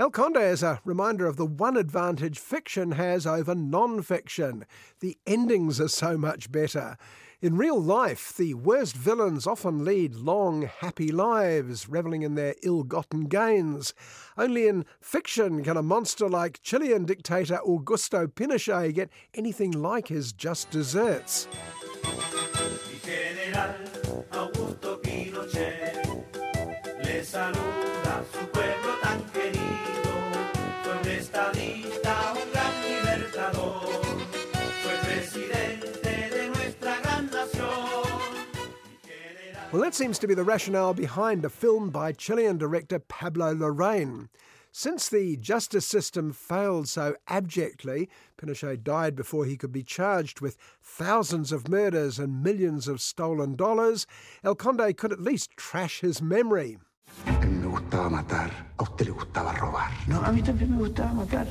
El Conde is a reminder of the one advantage fiction has over non fiction the endings are so much better. In real life, the worst villains often lead long, happy lives, revelling in their ill gotten gains. Only in fiction can a monster like Chilean dictator Augusto Pinochet get anything like his just desserts. Well, that seems to be the rationale behind a film by Chilean director Pablo Larraín. Since the justice system failed so abjectly, Pinochet died before he could be charged with thousands of murders and millions of stolen dollars, El Conde could at least trash his memory. A mí me gustaba matar, a usted le gustaba robar. No, a mí también me gustaba matar.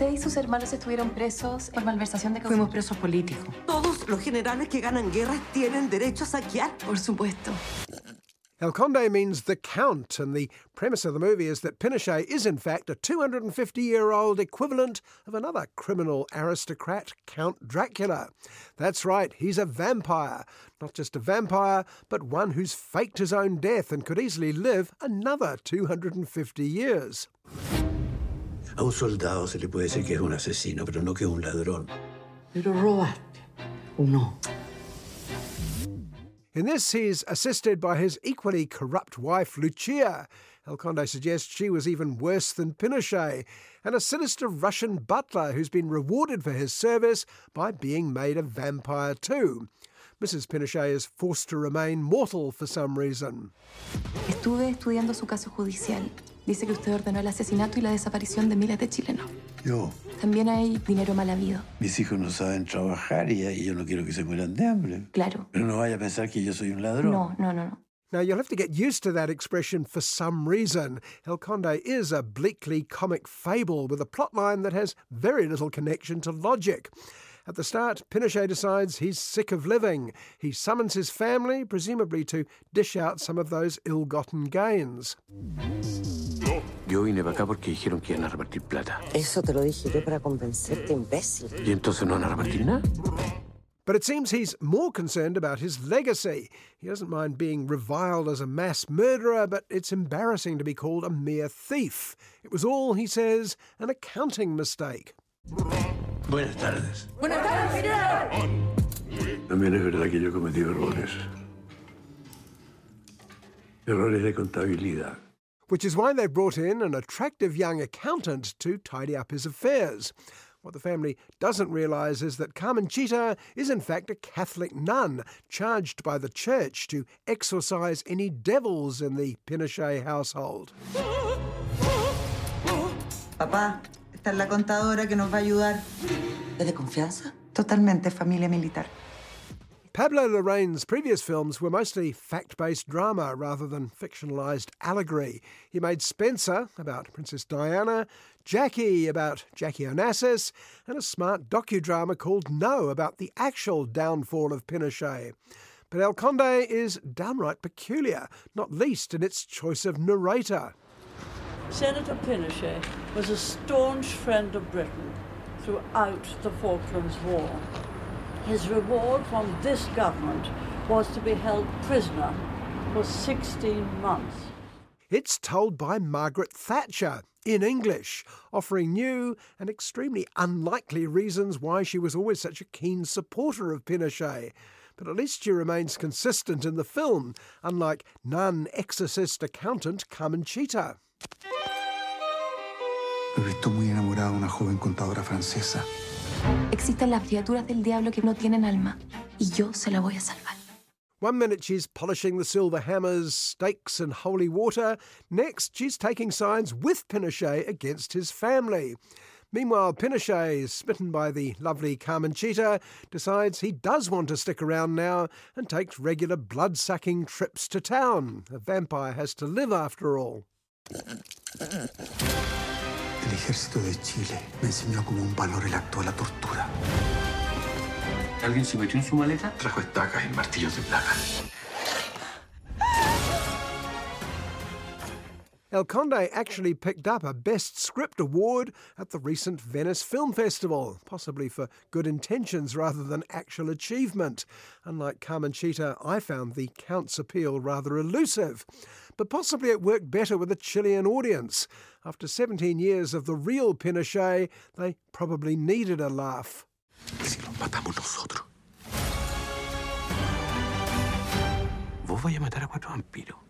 Usted y sus hermanos estuvieron presos por malversación de Fuimos presos políticos. Todos los generales que ganan guerras tienen derecho a saquear. Por supuesto. El Conde means the Count, and the premise of the movie is that Pinochet is, in fact, a 250 year old equivalent of another criminal aristocrat, Count Dracula. That's right, he's a vampire. Not just a vampire, but one who's faked his own death and could easily live another 250 years. A un soldado se le puede decir que es un asesino, pero no que es un ladrón. Pero robaste. ¿O no? In this, he's assisted by his equally corrupt wife, Lucia. El Conde suggests she was even worse than Pinochet, and a sinister Russian butler who's been rewarded for his service by being made a vampire too. Mrs. Pinochet is forced to remain mortal for some reason. Estuve estudiando su caso judicial. Dice que usted ordenó el asesinato y la desaparición de miles de chilenos. Yo, También hay dinero mal habido. mis hijos no saben trabajar y, y yo no quiero que se mueran de hambre. Claro. Pero no vaya a pensar que yo soy un ladrón. No, no, no, no. Now, you'll have to get used to that expression for some reason. El Conde is a bleakly comic fable with a plotline that has very little connection to logic. At the start, Pinochet decides he's sick of living. He summons his family, presumably to dish out some of those ill gotten gains. Yo vine para acá porque dijeron que iban a repartir plata. Eso te lo dije yo para convencerte, imbécil. ¿Y entonces no van a repartir nada? But it seems he's more concerned about his legacy. He doesn't mind being reviled as a mass murderer, but it's embarrassing to be called a mere thief. It was all, he says, an accounting mistake. Buenas tardes. Buenas tardes, También es verdad que yo he cometido errores. Errores de contabilidad. Which is why they've brought in an attractive young accountant to tidy up his affairs. What the family doesn't realise is that Carmenchita is in fact a Catholic nun charged by the church to exorcise any devils in the Pinochet household. Papá, esta la contadora que nos va a ayudar. ¿Es de confianza? Totalmente familia militar. Pablo Larraín's previous films were mostly fact based drama rather than fictionalised allegory. He made Spencer about Princess Diana, Jackie about Jackie Onassis, and a smart docudrama called No about the actual downfall of Pinochet. But El Conde is downright peculiar, not least in its choice of narrator. Senator Pinochet was a staunch friend of Britain throughout the Falklands War. His reward from this government was to be held prisoner for 16 months. It's told by Margaret Thatcher in English, offering new and extremely unlikely reasons why she was always such a keen supporter of Pinochet. But at least she remains consistent in the film, unlike nun exorcist accountant Carmenchita. Me he visto muy enamorado de una joven contadora francesa. Existen las criaturas del diablo que no tienen alma. Y yo se la voy a salvar. One minute she's polishing the silver hammers, stakes, and holy water. Next, she's taking sides with Pinochet against his family. Meanwhile, Pinochet, smitten by the lovely Carmen Carmencita, decides he does want to stick around now and takes regular blood sucking trips to town. A vampire has to live after all. El ejército de Chile me enseñó como un valor el acto de la tortura. ¿Alguien se metió en su maleta? Trajo estacas y martillos de plata. El Conde actually picked up a Best Script award at the recent Venice Film Festival, possibly for good intentions rather than actual achievement. Unlike Carmen Carmencita, I found the Count's appeal rather elusive. But possibly it worked better with a Chilean audience. After 17 years of the real Pinochet, they probably needed a laugh. Si los matamos nosotros. Vos a matar a cuatro vampiros.